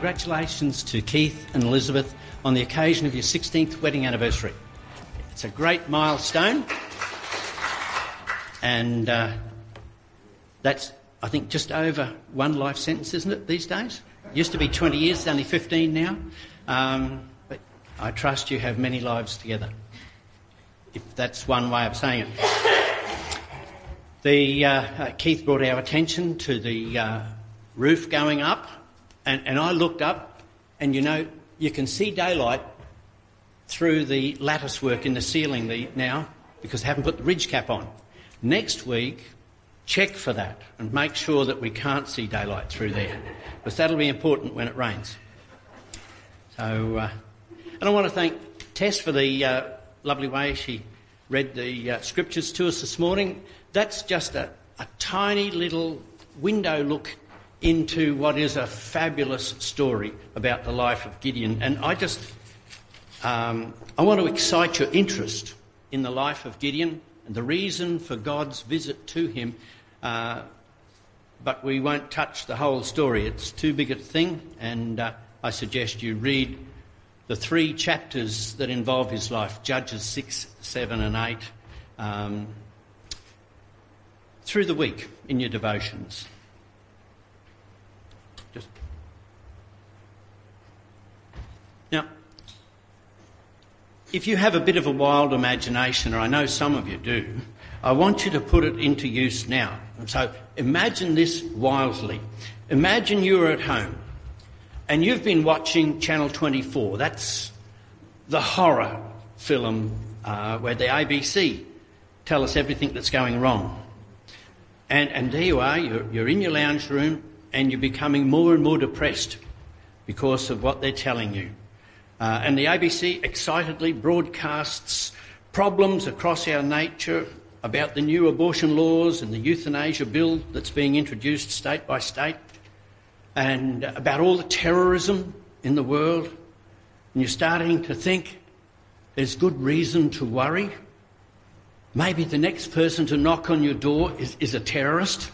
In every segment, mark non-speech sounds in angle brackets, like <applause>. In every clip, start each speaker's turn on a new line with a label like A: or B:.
A: congratulations to Keith and Elizabeth on the occasion of your 16th wedding anniversary. It's a great milestone, and uh, that's, I think, just over one life sentence, isn't it, these days? It Used to be 20 years, it's only 15 now. Um, but I trust you have many lives together, if that's one way of saying it. The, uh, uh, Keith brought our attention to the uh, roof going up, and, and I looked up, and you know, you can see daylight through the lattice work in the ceiling the, now because I haven't put the ridge cap on. Next week, check for that and make sure that we can't see daylight through there because that'll be important when it rains. So, uh, and I want to thank Tess for the uh, lovely way she read the uh, scriptures to us this morning. That's just a, a tiny little window look into what is a fabulous story about the life of Gideon. And I just, um, I want to excite your interest in the life of Gideon and the reason for God's visit to him. Uh, but we won't touch the whole story. It's too big a thing, and uh, I suggest you read the three chapters that involve his life Judges 6, 7, and 8 um, through the week in your devotions. Just now, if you have a bit of a wild imagination, or I know some of you do, I want you to put it into use now. So imagine this wildly. Imagine you're at home and you've been watching Channel 24. That's the horror film uh, where the ABC tell us everything that's going wrong. And, and there you are, you're, you're in your lounge room and you're becoming more and more depressed because of what they're telling you. Uh, and the ABC excitedly broadcasts problems across our nature about the new abortion laws and the euthanasia bill that's being introduced state by state, and about all the terrorism in the world. And you're starting to think there's good reason to worry. Maybe the next person to knock on your door is, is a terrorist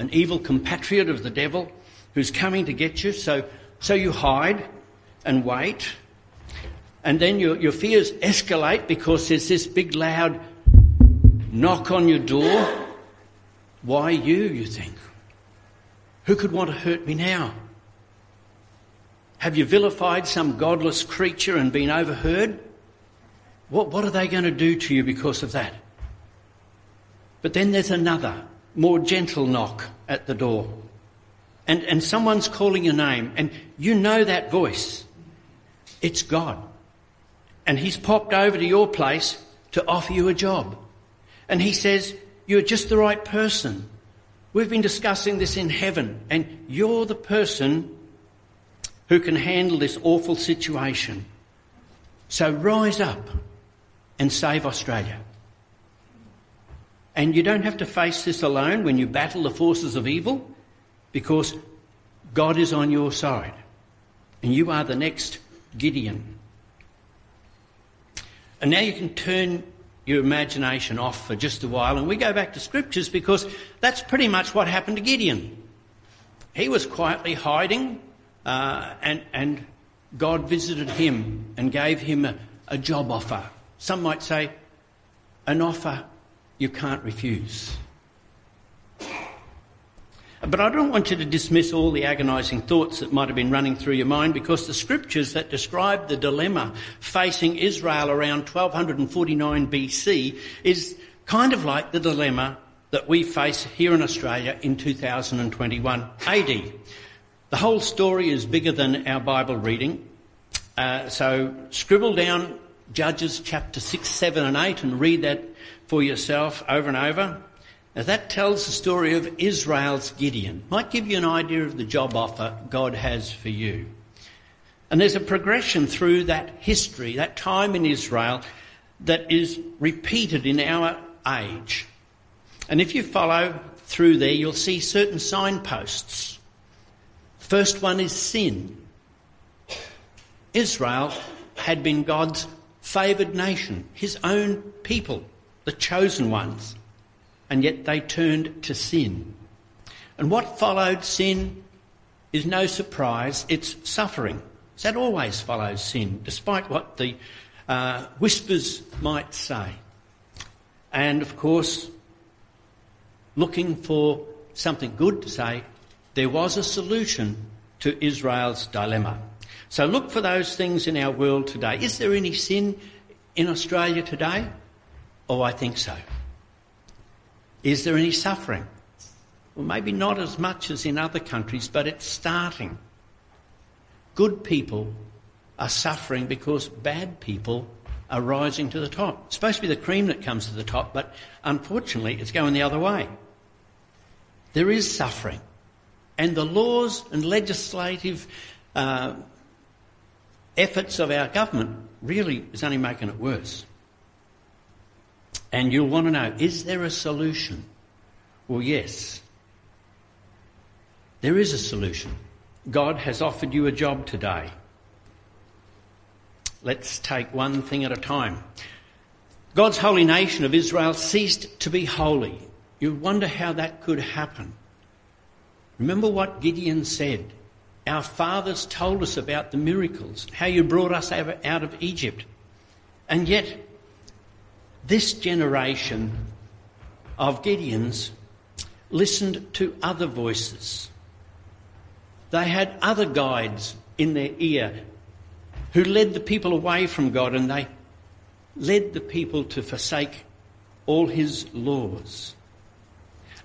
A: an evil compatriot of the devil who's coming to get you. So, so you hide and wait. And then your, your fears escalate because there's this big loud knock on your door. Why you, you think? Who could want to hurt me now? Have you vilified some godless creature and been overheard? What, what are they going to do to you because of that? But then there's another more gentle knock at the door. And, and someone's calling your name, and you know that voice. It's God. And He's popped over to your place to offer you a job. And He says, You're just the right person. We've been discussing this in heaven, and you're the person who can handle this awful situation. So rise up and save Australia. And you don't have to face this alone when you battle the forces of evil because God is on your side. And you are the next Gideon. And now you can turn your imagination off for just a while and we go back to scriptures because that's pretty much what happened to Gideon. He was quietly hiding uh, and, and God visited him and gave him a, a job offer. Some might say an offer you can't refuse. But I don't want you to dismiss all the agonising thoughts that might have been running through your mind because the scriptures that describe the dilemma facing Israel around 1249 BC is kind of like the dilemma that we face here in Australia in 2021 AD. The whole story is bigger than our Bible reading. Uh, so scribble down Judges chapter 6, 7 and 8 and read that for yourself over and over. Now that tells the story of Israel's Gideon. Might give you an idea of the job offer God has for you. And there's a progression through that history, that time in Israel that is repeated in our age. And if you follow through there, you'll see certain signposts. First one is sin. Israel had been God's favoured nation, his own people the chosen ones, and yet they turned to sin. And what followed sin? is no surprise, it's suffering. That always follows sin, despite what the uh, whispers might say. And of course, looking for something good to say, there was a solution to Israel's dilemma. So look for those things in our world today. Is there any sin in Australia today? Oh, I think so. Is there any suffering? Well, maybe not as much as in other countries, but it's starting. Good people are suffering because bad people are rising to the top. It's supposed to be the cream that comes to the top, but unfortunately it's going the other way. There is suffering. And the laws and legislative uh, efforts of our government really is only making it worse. And you'll want to know, is there a solution? Well, yes. There is a solution. God has offered you a job today. Let's take one thing at a time. God's holy nation of Israel ceased to be holy. You wonder how that could happen. Remember what Gideon said. Our fathers told us about the miracles, how you brought us out of Egypt. And yet, this generation of Gideons listened to other voices. They had other guides in their ear who led the people away from God and they led the people to forsake all his laws.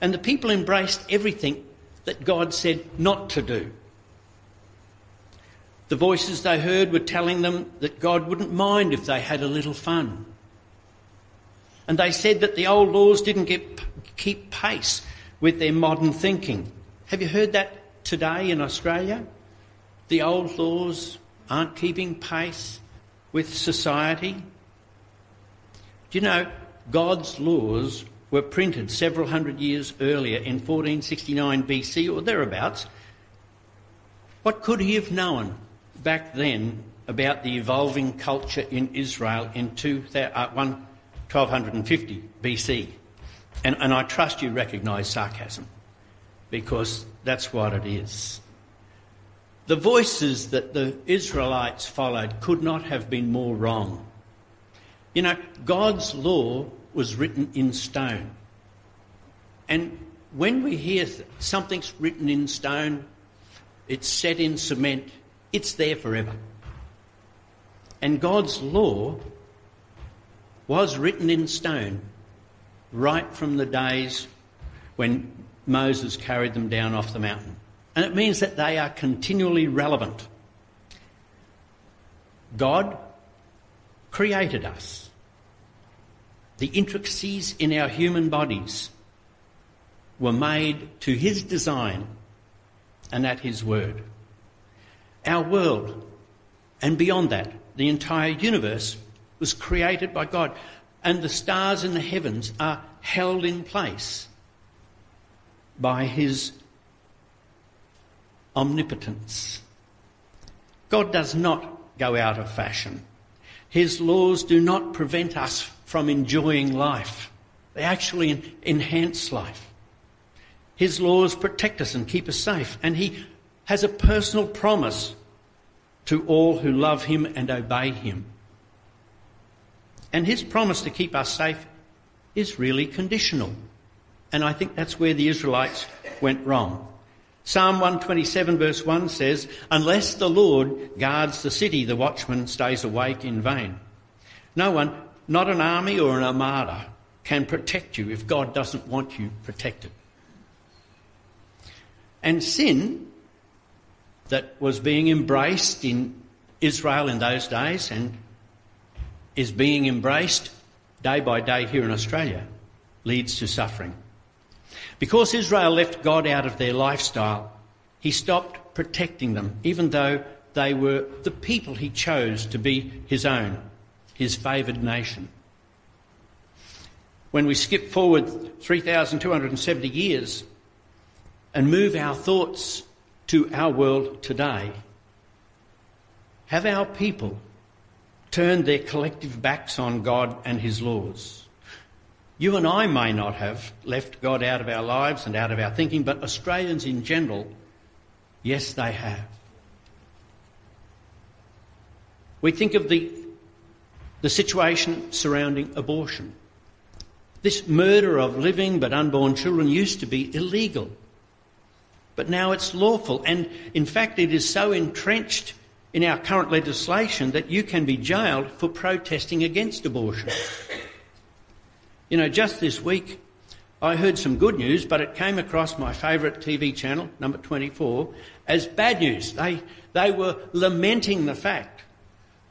A: And the people embraced everything that God said not to do. The voices they heard were telling them that God wouldn't mind if they had a little fun. And they said that the old laws didn't get, keep pace with their modern thinking. Have you heard that today in Australia? The old laws aren't keeping pace with society. Do you know God's laws were printed several hundred years earlier in 1469 BC or thereabouts? What could he have known back then about the evolving culture in Israel in 1250 uh, BC? And, and I trust you recognise sarcasm because that's what it is. The voices that the Israelites followed could not have been more wrong. You know, God's law was written in stone. And when we hear something's written in stone, it's set in cement, it's there forever. And God's law was written in stone right from the days when Moses carried them down off the mountain. And it means that they are continually relevant. God created us. The intricacies in our human bodies were made to his design and at his word. Our world, and beyond that, the entire universe, was created by God. And the stars in the heavens are held in place by his omnipotence. God does not go out of fashion. His laws do not prevent us from enjoying life. They actually enhance life. His laws protect us and keep us safe. And He has a personal promise to all who love Him and obey Him. And His promise to keep us safe is really conditional. And I think that's where the Israelites went wrong. Psalm 127 verse 1 says, Unless the Lord guards the city, the watchman stays awake in vain. No one, not an army or an armada, can protect you if God doesn't want you protected. And sin that was being embraced in Israel in those days and is being embraced day by day here in Australia leads to suffering. Because Israel left God out of their lifestyle, he stopped protecting them, even though they were the people he chose to be his own, his favoured nation. When we skip forward 3,270 years and move our thoughts to our world today, have our people turned their collective backs on God and his laws? You and I may not have left God out of our lives and out of our thinking, but Australians in general Yes, they have. We think of the, the situation surrounding abortion. This murder of living but unborn children used to be illegal. But now it's lawful. And in fact, it is so entrenched in our current legislation that you can be jailed for protesting against abortion. You know, just this week, I heard some good news, but it came across my favourite TV channel, number 24, as bad news. They, they were lamenting the fact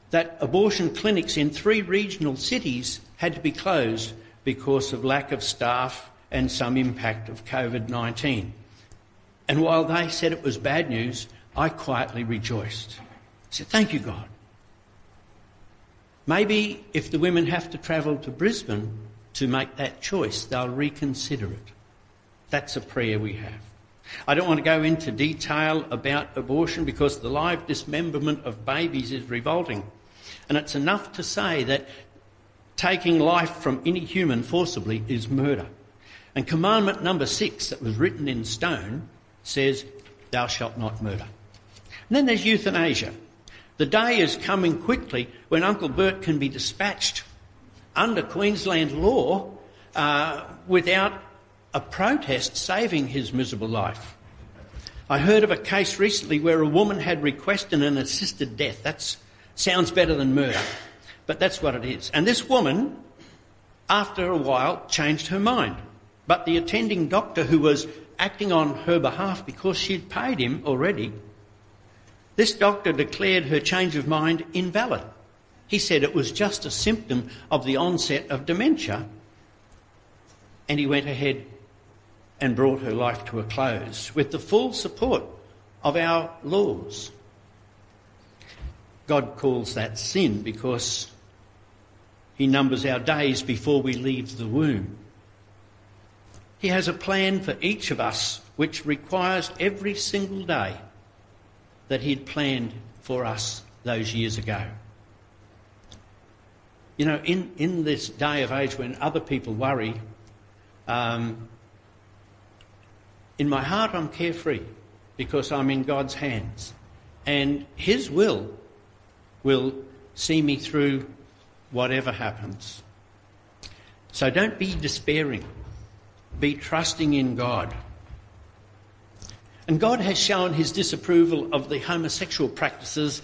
A: that abortion clinics in three regional cities had to be closed because of lack of staff and some impact of COVID 19. And while they said it was bad news, I quietly rejoiced. I said, Thank you, God. Maybe if the women have to travel to Brisbane to make that choice, they'll reconsider it. That's a prayer we have. I don't want to go into detail about abortion because the live dismemberment of babies is revolting. And it's enough to say that taking life from any human forcibly is murder. And commandment number six, that was written in stone, says, Thou shalt not murder. And then there's euthanasia. The day is coming quickly when Uncle Bert can be dispatched under Queensland law uh, without a protest saving his miserable life. I heard of a case recently where a woman had requested an assisted death. That sounds better than murder, but that's what it is. And this woman, after a while, changed her mind. But the attending doctor who was acting on her behalf because she'd paid him already, this doctor declared her change of mind invalid. He said it was just a symptom of the onset of dementia. And he went ahead and brought her life to a close with the full support of our laws. God calls that sin because he numbers our days before we leave the womb. He has a plan for each of us which requires every single day that He'd planned for us those years ago. You know, in, in this day of age when other people worry, um, in my heart I'm carefree because I'm in God's hands. And His will will see me through whatever happens. So don't be despairing be trusting in God. And God has shown his disapproval of the homosexual practices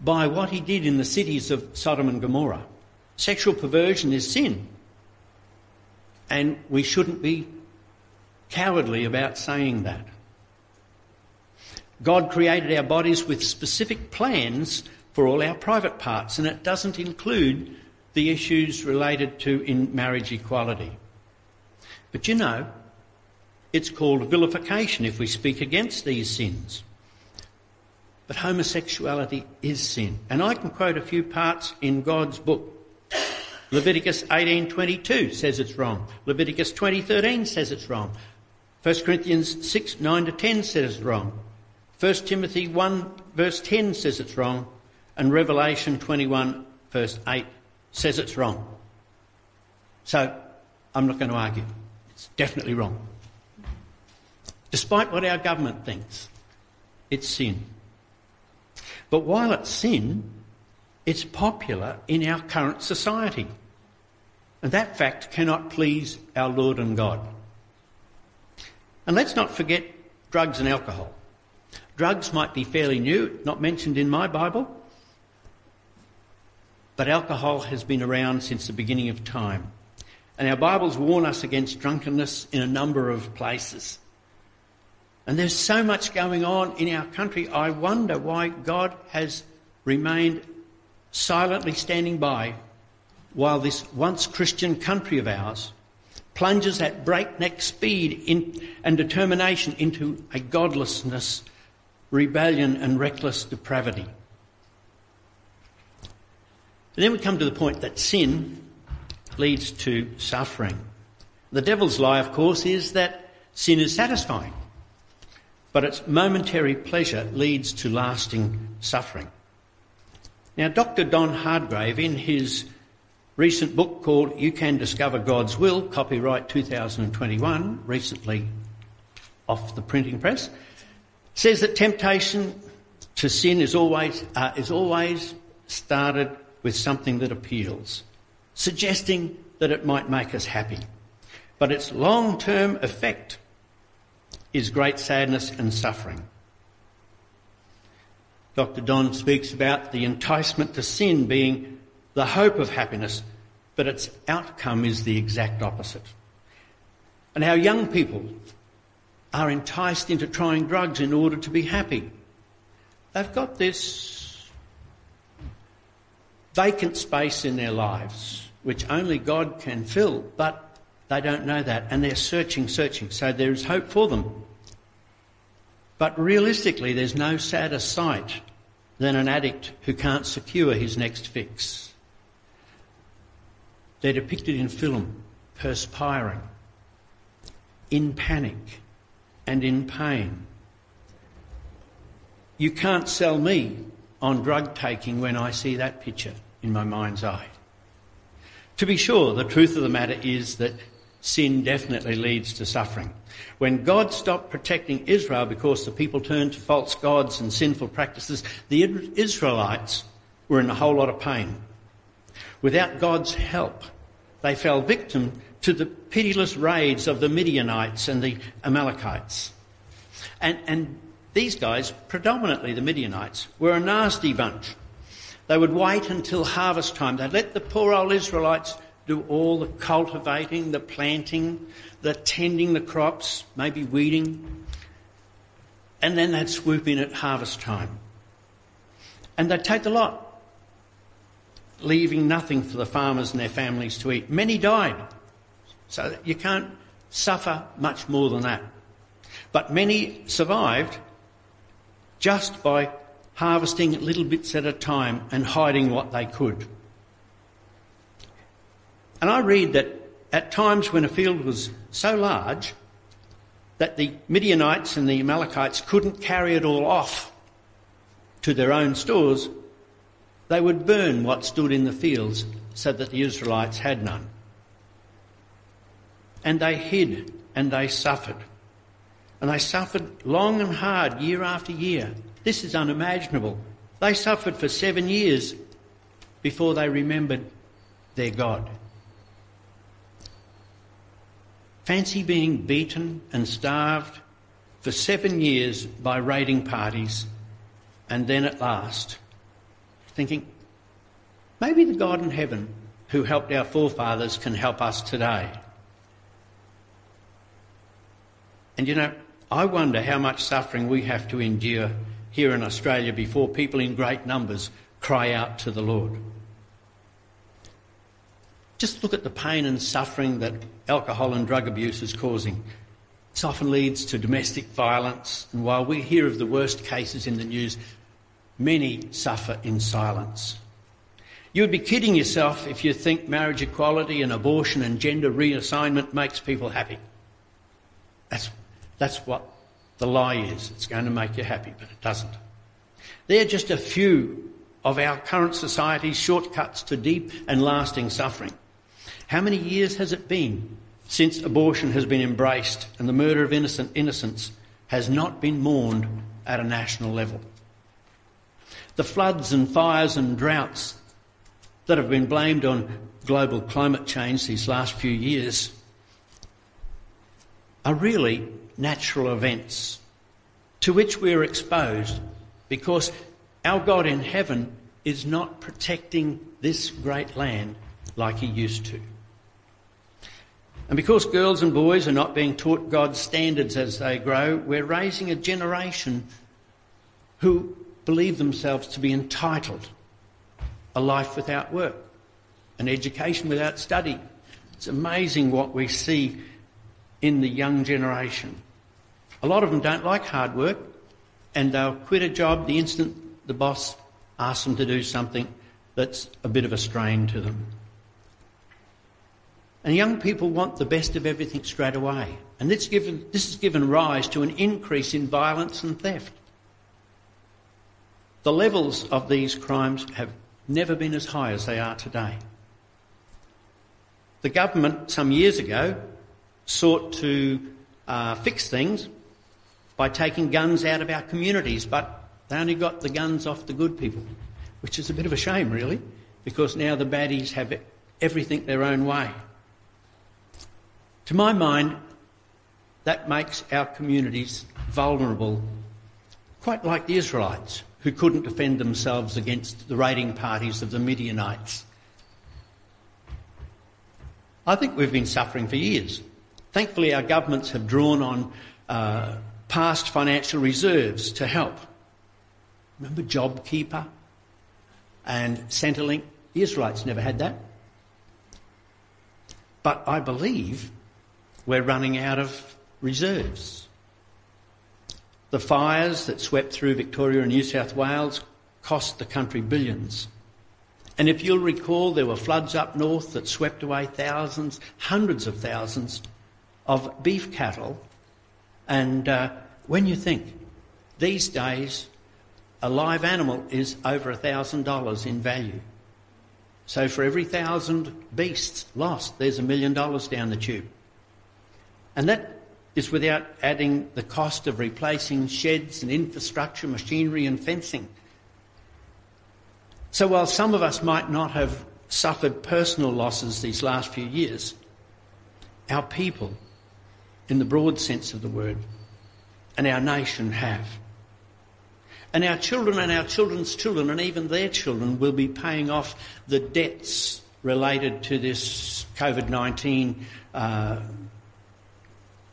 A: by what he did in the cities of Sodom and Gomorrah. Sexual perversion is sin. And we shouldn't be cowardly about saying that. God created our bodies with specific plans for all our private parts, and it doesn't include the issues related to in marriage equality. But you know, it's called vilification if we speak against these sins. But homosexuality is sin. And I can quote a few parts in God's book. Leviticus 18:22 says it's wrong. Leviticus 20:13 says it's wrong. 1 Corinthians 6, 9 to 10 says it's wrong. 1 Timothy 1 verse 10 says it's wrong. And Revelation 21 verse 8 says it's wrong. So I'm not going to argue. It's definitely wrong. Despite what our government thinks, it's sin. But while it's sin, it's popular in our current society. And that fact cannot please our Lord and God. And let's not forget drugs and alcohol. Drugs might be fairly new, not mentioned in my Bible, but alcohol has been around since the beginning of time. And our Bibles warn us against drunkenness in a number of places. And there's so much going on in our country. I wonder why God has remained silently standing by while this once Christian country of ours plunges at breakneck speed in, and determination into a godlessness, rebellion, and reckless depravity. And then we come to the point that sin leads to suffering. The devil's lie, of course, is that sin is satisfying, but its momentary pleasure leads to lasting suffering. Now, Dr. Don Hardgrave, in his recent book called You Can Discover God's Will, copyright 2021, recently off the printing press, says that temptation to sin is always, uh, is always started with something that appeals, suggesting that it might make us happy. But its long term effect is great sadness and suffering. Dr. Don speaks about the enticement to sin being the hope of happiness, but its outcome is the exact opposite. And our young people are enticed into trying drugs in order to be happy. They've got this vacant space in their lives, which only God can fill, but they don't know that, and they're searching, searching. So there is hope for them. But realistically, there's no sadder sight than an addict who can't secure his next fix. They're depicted in film, perspiring, in panic, and in pain. You can't sell me on drug taking when I see that picture in my mind's eye. To be sure, the truth of the matter is that sin definitely leads to suffering. When God stopped protecting Israel because the people turned to false gods and sinful practices, the Israelites were in a whole lot of pain. Without God's help, they fell victim to the pitiless raids of the Midianites and the Amalekites. And, and these guys, predominantly the Midianites, were a nasty bunch. They would wait until harvest time. They'd let the poor old Israelites do all the cultivating, the planting, the tending the crops, maybe weeding. And then they'd swoop in at harvest time. And they'd take the lot, leaving nothing for the farmers and their families to eat. Many died. So you can't suffer much more than that. But many survived just by harvesting little bits at a time and hiding what they could. And I read that at times when a field was so large that the Midianites and the Amalekites couldn't carry it all off to their own stores, they would burn what stood in the fields so that the Israelites had none. And they hid and they suffered. And they suffered long and hard, year after year. This is unimaginable. They suffered for seven years before they remembered their God. Fancy being beaten and starved for seven years by raiding parties, and then at last thinking, maybe the God in heaven who helped our forefathers can help us today. And you know, I wonder how much suffering we have to endure here in Australia before people in great numbers cry out to the Lord. Just look at the pain and suffering that alcohol and drug abuse is causing. This often leads to domestic violence, and while we hear of the worst cases in the news, many suffer in silence. You would be kidding yourself if you think marriage equality and abortion and gender reassignment makes people happy. That's, that's what the lie is. It's going to make you happy, but it doesn't. They're just a few of our current society's shortcuts to deep and lasting suffering. How many years has it been since abortion has been embraced and the murder of innocent innocents has not been mourned at a national level? The floods and fires and droughts that have been blamed on global climate change these last few years are really natural events to which we are exposed because our God in heaven is not protecting this great land like he used to. And because girls and boys are not being taught God's standards as they grow, we're raising a generation who believe themselves to be entitled. A life without work, an education without study. It's amazing what we see in the young generation. A lot of them don't like hard work and they'll quit a job the instant the boss asks them to do something that's a bit of a strain to them. And young people want the best of everything straight away. And this, given, this has given rise to an increase in violence and theft. The levels of these crimes have never been as high as they are today. The government, some years ago, sought to uh, fix things by taking guns out of our communities, but they only got the guns off the good people, which is a bit of a shame, really, because now the baddies have everything their own way. To my mind, that makes our communities vulnerable, quite like the Israelites, who couldn't defend themselves against the raiding parties of the Midianites. I think we've been suffering for years. Thankfully, our governments have drawn on uh, past financial reserves to help. Remember JobKeeper and Centrelink? The Israelites never had that. But I believe we're running out of reserves. The fires that swept through Victoria and New South Wales cost the country billions. And if you'll recall, there were floods up north that swept away thousands, hundreds of thousands of beef cattle. And uh, when you think, these days, a live animal is over $1,000 in value. So for every thousand beasts lost, there's a million dollars down the tube. And that is without adding the cost of replacing sheds and infrastructure, machinery and fencing. So while some of us might not have suffered personal losses these last few years, our people, in the broad sense of the word, and our nation have. And our children and our children's children and even their children will be paying off the debts related to this COVID 19 uh,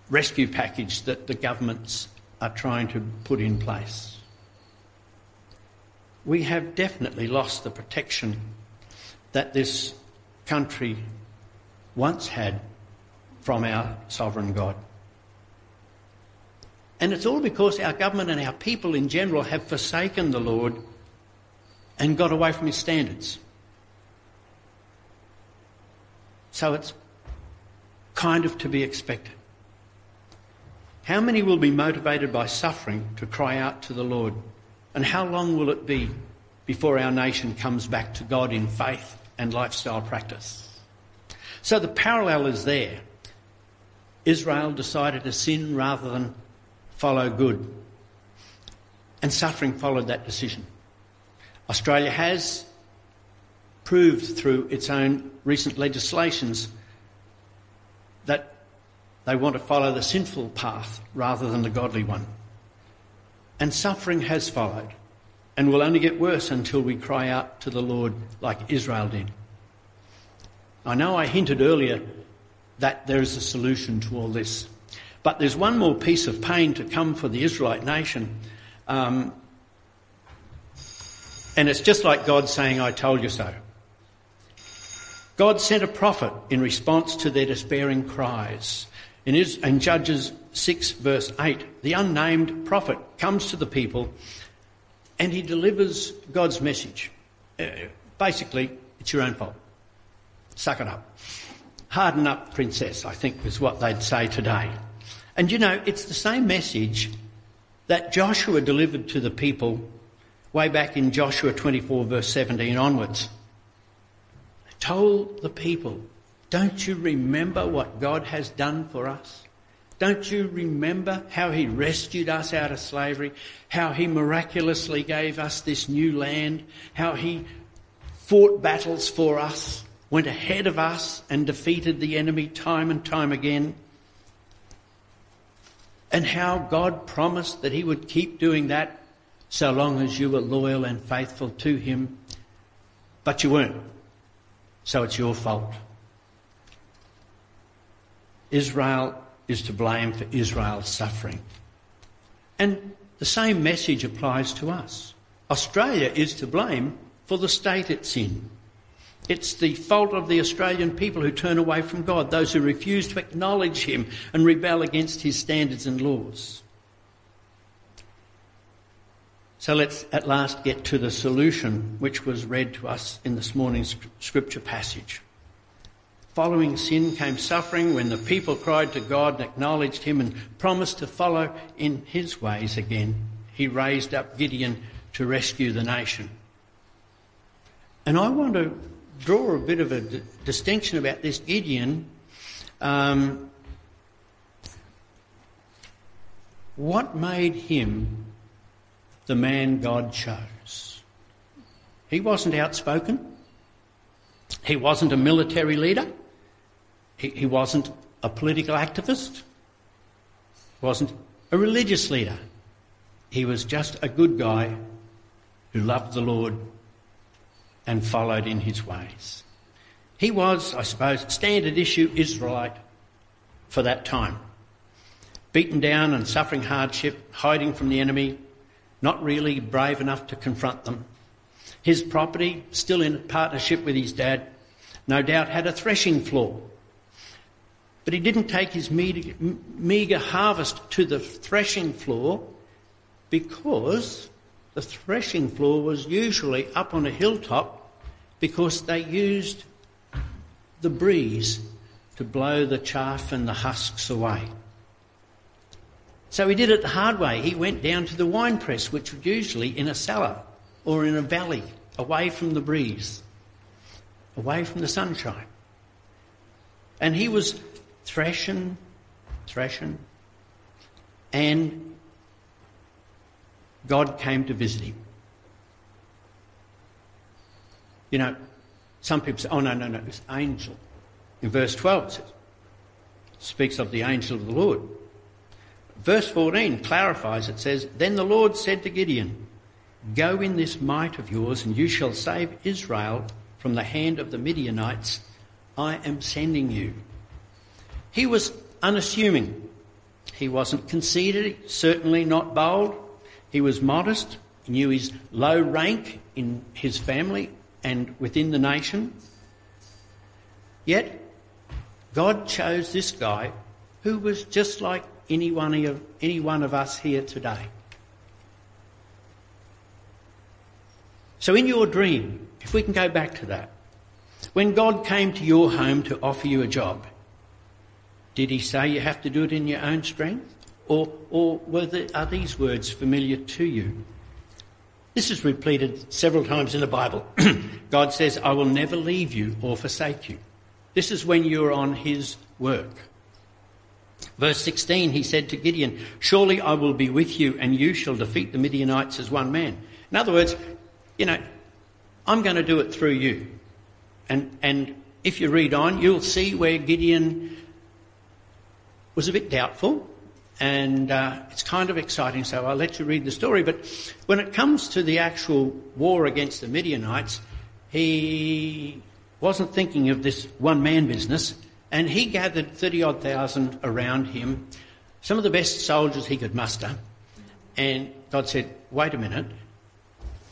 A: rescue package that the governments are trying to put in place. We have definitely lost the protection that this country once had from our sovereign God. And it's all because our government and our people in general have forsaken the Lord and got away from his standards. So it's kind of to be expected. How many will be motivated by suffering to cry out to the Lord? And how long will it be before our nation comes back to God in faith and lifestyle practice? So the parallel is there. Israel decided to sin rather than follow good. And suffering followed that decision. Australia has proved through its own recent legislations they want to follow the sinful path rather than the godly one. And suffering has followed and will only get worse until we cry out to the Lord like Israel did. I know I hinted earlier that there is a solution to all this. But there's one more piece of pain to come for the Israelite nation. Um, and it's just like God saying, I told you so. God sent a prophet in response to their despairing cries. In, in Judges 6, verse 8, the unnamed prophet comes to the people and he delivers God's message. Uh, basically, it's your own fault. Suck it up. Harden up, princess, I think is what they'd say today. And you know, it's the same message that Joshua delivered to the people way back in Joshua 24, verse 17 onwards. Told the people, don't you remember what God has done for us? Don't you remember how he rescued us out of slavery? How he miraculously gave us this new land? How he fought battles for us, went ahead of us and defeated the enemy time and time again? And how God promised that he would keep doing that so long as you were loyal and faithful to him. But you weren't. So it's your fault. Israel is to blame for Israel's suffering. And the same message applies to us. Australia is to blame for the state it's in. It's the fault of the Australian people who turn away from God, those who refuse to acknowledge Him and rebel against His standards and laws. So let's at last get to the solution which was read to us in this morning's scripture passage. Following sin came suffering when the people cried to God and acknowledged Him and promised to follow in His ways again. He raised up Gideon to rescue the nation. And I want to draw a bit of a d- distinction about this Gideon. Um, what made him the man God chose? He wasn't outspoken. He wasn't a military leader. He, he wasn't a political activist. Wasn't a religious leader. He was just a good guy who loved the Lord and followed in his ways. He was, I suppose, standard issue Israelite for that time. Beaten down and suffering hardship, hiding from the enemy, not really brave enough to confront them. His property, still in partnership with his dad, no doubt had a threshing floor. But he didn't take his meagre harvest to the threshing floor because the threshing floor was usually up on a hilltop because they used the breeze to blow the chaff and the husks away. So he did it the hard way. He went down to the wine press, which was usually in a cellar or in a valley, away from the breeze, away from the sunshine. And he was threshing, threshing, and God came to visit him. You know, some people say, oh, no, no, no, it's angel. In verse 12 it says, speaks of the angel of the Lord. Verse 14 clarifies, it says, Then the Lord said to Gideon, Go in this might of yours, and you shall save Israel from the hand of the Midianites. I am sending you. He was unassuming. He wasn't conceited, certainly not bold. He was modest. He knew his low rank in his family and within the nation. Yet, God chose this guy who was just like any one of, any one of us here today. So, in your dream, if we can go back to that, when God came to your home to offer you a job, did he say you have to do it in your own strength? Or, or there, are these words familiar to you? This is repeated several times in the Bible. <clears throat> God says, I will never leave you or forsake you. This is when you're on his work. Verse 16, he said to Gideon, Surely I will be with you, and you shall defeat the Midianites as one man. In other words, you know, I'm going to do it through you. And, and if you read on, you'll see where Gideon was a bit doubtful, and uh, it's kind of exciting, so I'll let you read the story. But when it comes to the actual war against the Midianites, he wasn't thinking of this one man business, and he gathered 30 odd thousand around him, some of the best soldiers he could muster. And God said, Wait a minute,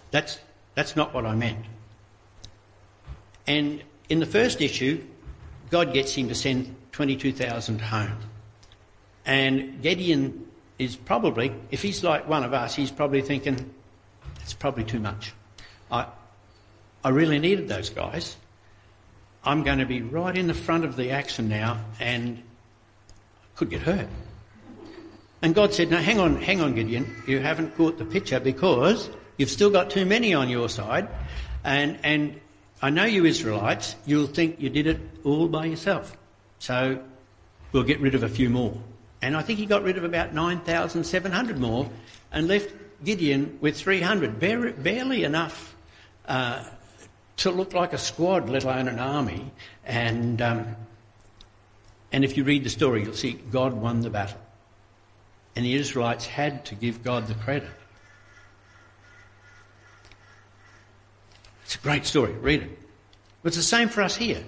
A: that's, that's not what I meant. And in the first issue, God gets him to send 22,000 home. And Gideon is probably, if he's like one of us, he's probably thinking, it's probably too much. I, I really needed those guys. I'm going to be right in the front of the action now and could get hurt. And God said, no, hang on, hang on, Gideon. You haven't caught the picture because you've still got too many on your side. And, and I know you Israelites, you'll think you did it all by yourself. So we'll get rid of a few more. And I think he got rid of about 9,700 more and left Gideon with 300, barely enough uh, to look like a squad, let alone an army. And, um, and if you read the story, you'll see God won the battle. And the Israelites had to give God the credit. It's a great story. Read it. But it's the same for us here.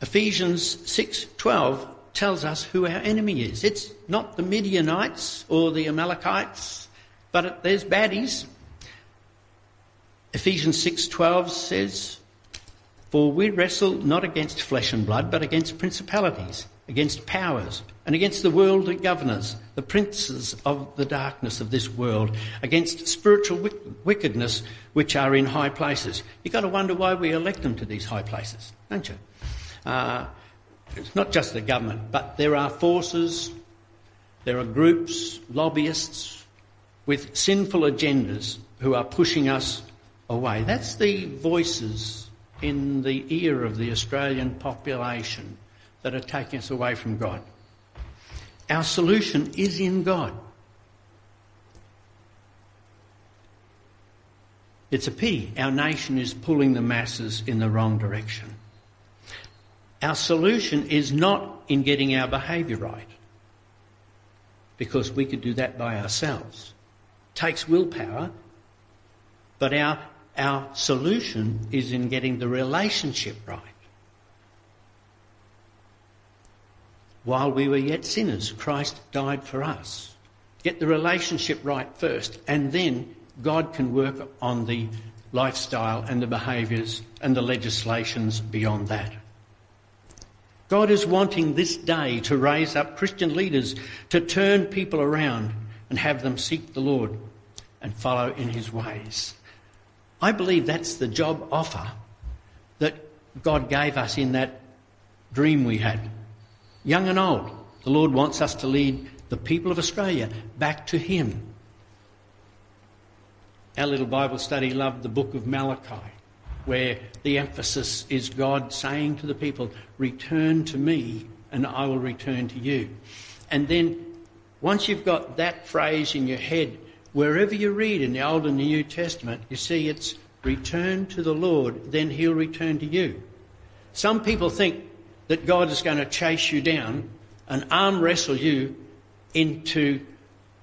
A: Ephesians 6:12 tells us who our enemy is. It's not the Midianites or the Amalekites, but it, there's baddies. Ephesians 6:12 says, "For we wrestle not against flesh and blood, but against principalities, against powers, and against the worldly governors, the princes of the darkness of this world, against spiritual wickedness which are in high places." You've got to wonder why we elect them to these high places, don't you? Uh, it's not just the government, but there are forces, there are groups, lobbyists with sinful agendas who are pushing us away. That's the voices in the ear of the Australian population that are taking us away from God. Our solution is in God. It's a pity our nation is pulling the masses in the wrong direction. Our solution is not in getting our behaviour right, because we could do that by ourselves. Takes willpower, but our, our solution is in getting the relationship right. While we were yet sinners, Christ died for us. Get the relationship right first, and then God can work on the lifestyle and the behaviours and the legislations beyond that. God is wanting this day to raise up Christian leaders to turn people around and have them seek the Lord and follow in his ways. I believe that's the job offer that God gave us in that dream we had. Young and old, the Lord wants us to lead the people of Australia back to him. Our little Bible study loved the book of Malachi where the emphasis is God saying to the people, Return to me, and I will return to you. And then once you've got that phrase in your head, wherever you read in the Old and the New Testament, you see it's return to the Lord, then he'll return to you. Some people think that God is going to chase you down and arm wrestle you into,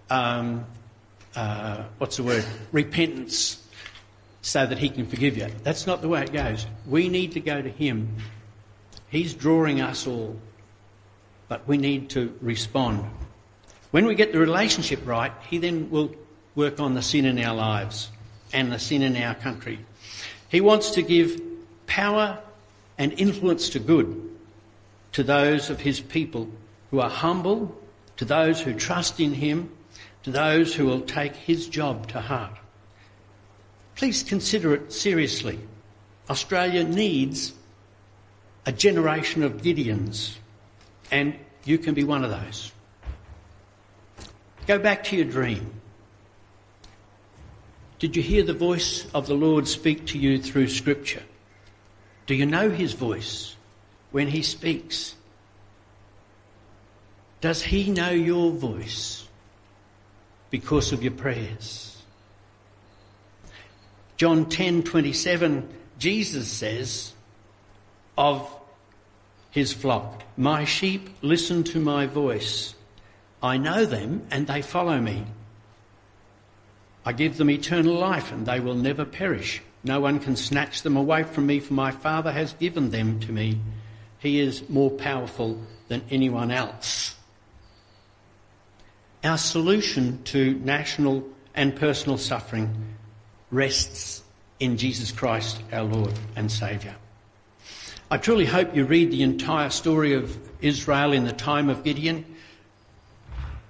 A: um, uh, what's the word, repentance so that he can forgive you. That's not the way it goes. We need to go to him. He's drawing us all, but we need to respond. When we get the relationship right, he then will work on the sin in our lives and the sin in our country. He wants to give power and influence to good to those of his people who are humble, to those who trust in him, to those who will take his job to heart. Please consider it seriously. Australia needs a generation of Gideons, and you can be one of those. Go back to your dream. Did you hear the voice of the Lord speak to you through Scripture? Do you know His voice when He speaks? Does He know your voice because of your prayers? John 10:27 Jesus says of his flock, "My sheep listen to my voice. I know them and they follow me. I give them eternal life and they will never perish. No one can snatch them away from me for my Father has given them to me. He is more powerful than anyone else." Our solution to national and personal suffering rests in Jesus Christ, our Lord and Saviour. I truly hope you read the entire story of Israel in the time of Gideon.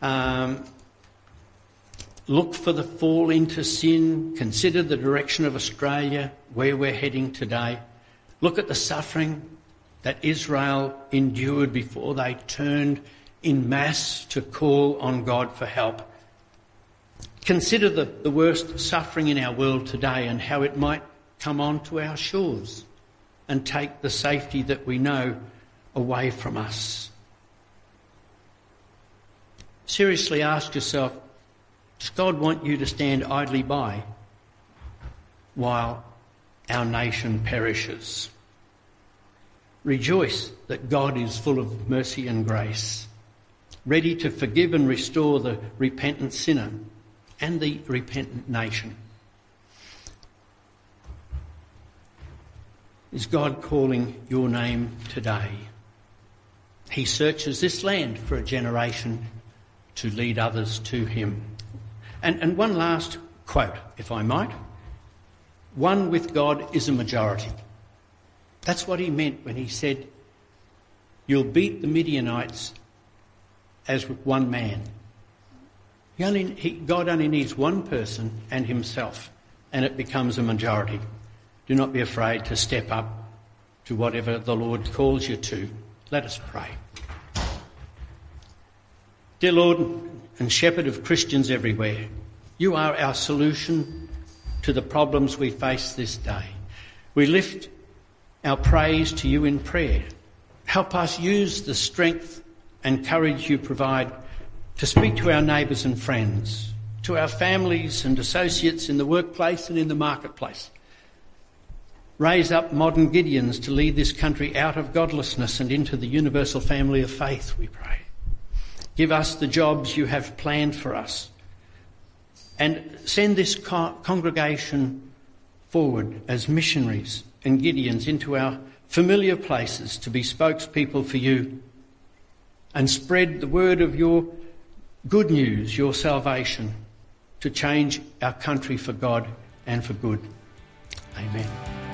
A: Um, look for the fall into sin. Consider the direction of Australia, where we're heading today. Look at the suffering that Israel endured before they turned in mass to call on God for help. Consider the, the worst suffering in our world today and how it might come onto our shores and take the safety that we know away from us. Seriously ask yourself does God want you to stand idly by while our nation perishes? Rejoice that God is full of mercy and grace, ready to forgive and restore the repentant sinner and the repentant nation. Is God calling your name today? He searches this land for a generation to lead others to Him. And, and one last quote, if I might. One with God is a majority. That's what he meant when he said, You'll beat the Midianites as with one man. He only, he, God only needs one person and himself, and it becomes a majority. Do not be afraid to step up to whatever the Lord calls you to. Let us pray. Dear Lord and Shepherd of Christians everywhere, you are our solution to the problems we face this day. We lift our praise to you in prayer. Help us use the strength and courage you provide to speak to our neighbours and friends, to our families and associates in the workplace and in the marketplace. Raise up modern Gideons to lead this country out of godlessness and into the universal family of faith, we pray. Give us the jobs you have planned for us. And send this co- congregation forward as missionaries and Gideons into our familiar places to be spokespeople for you and spread the word of your good news, your salvation, to change our country for God and for good. Amen.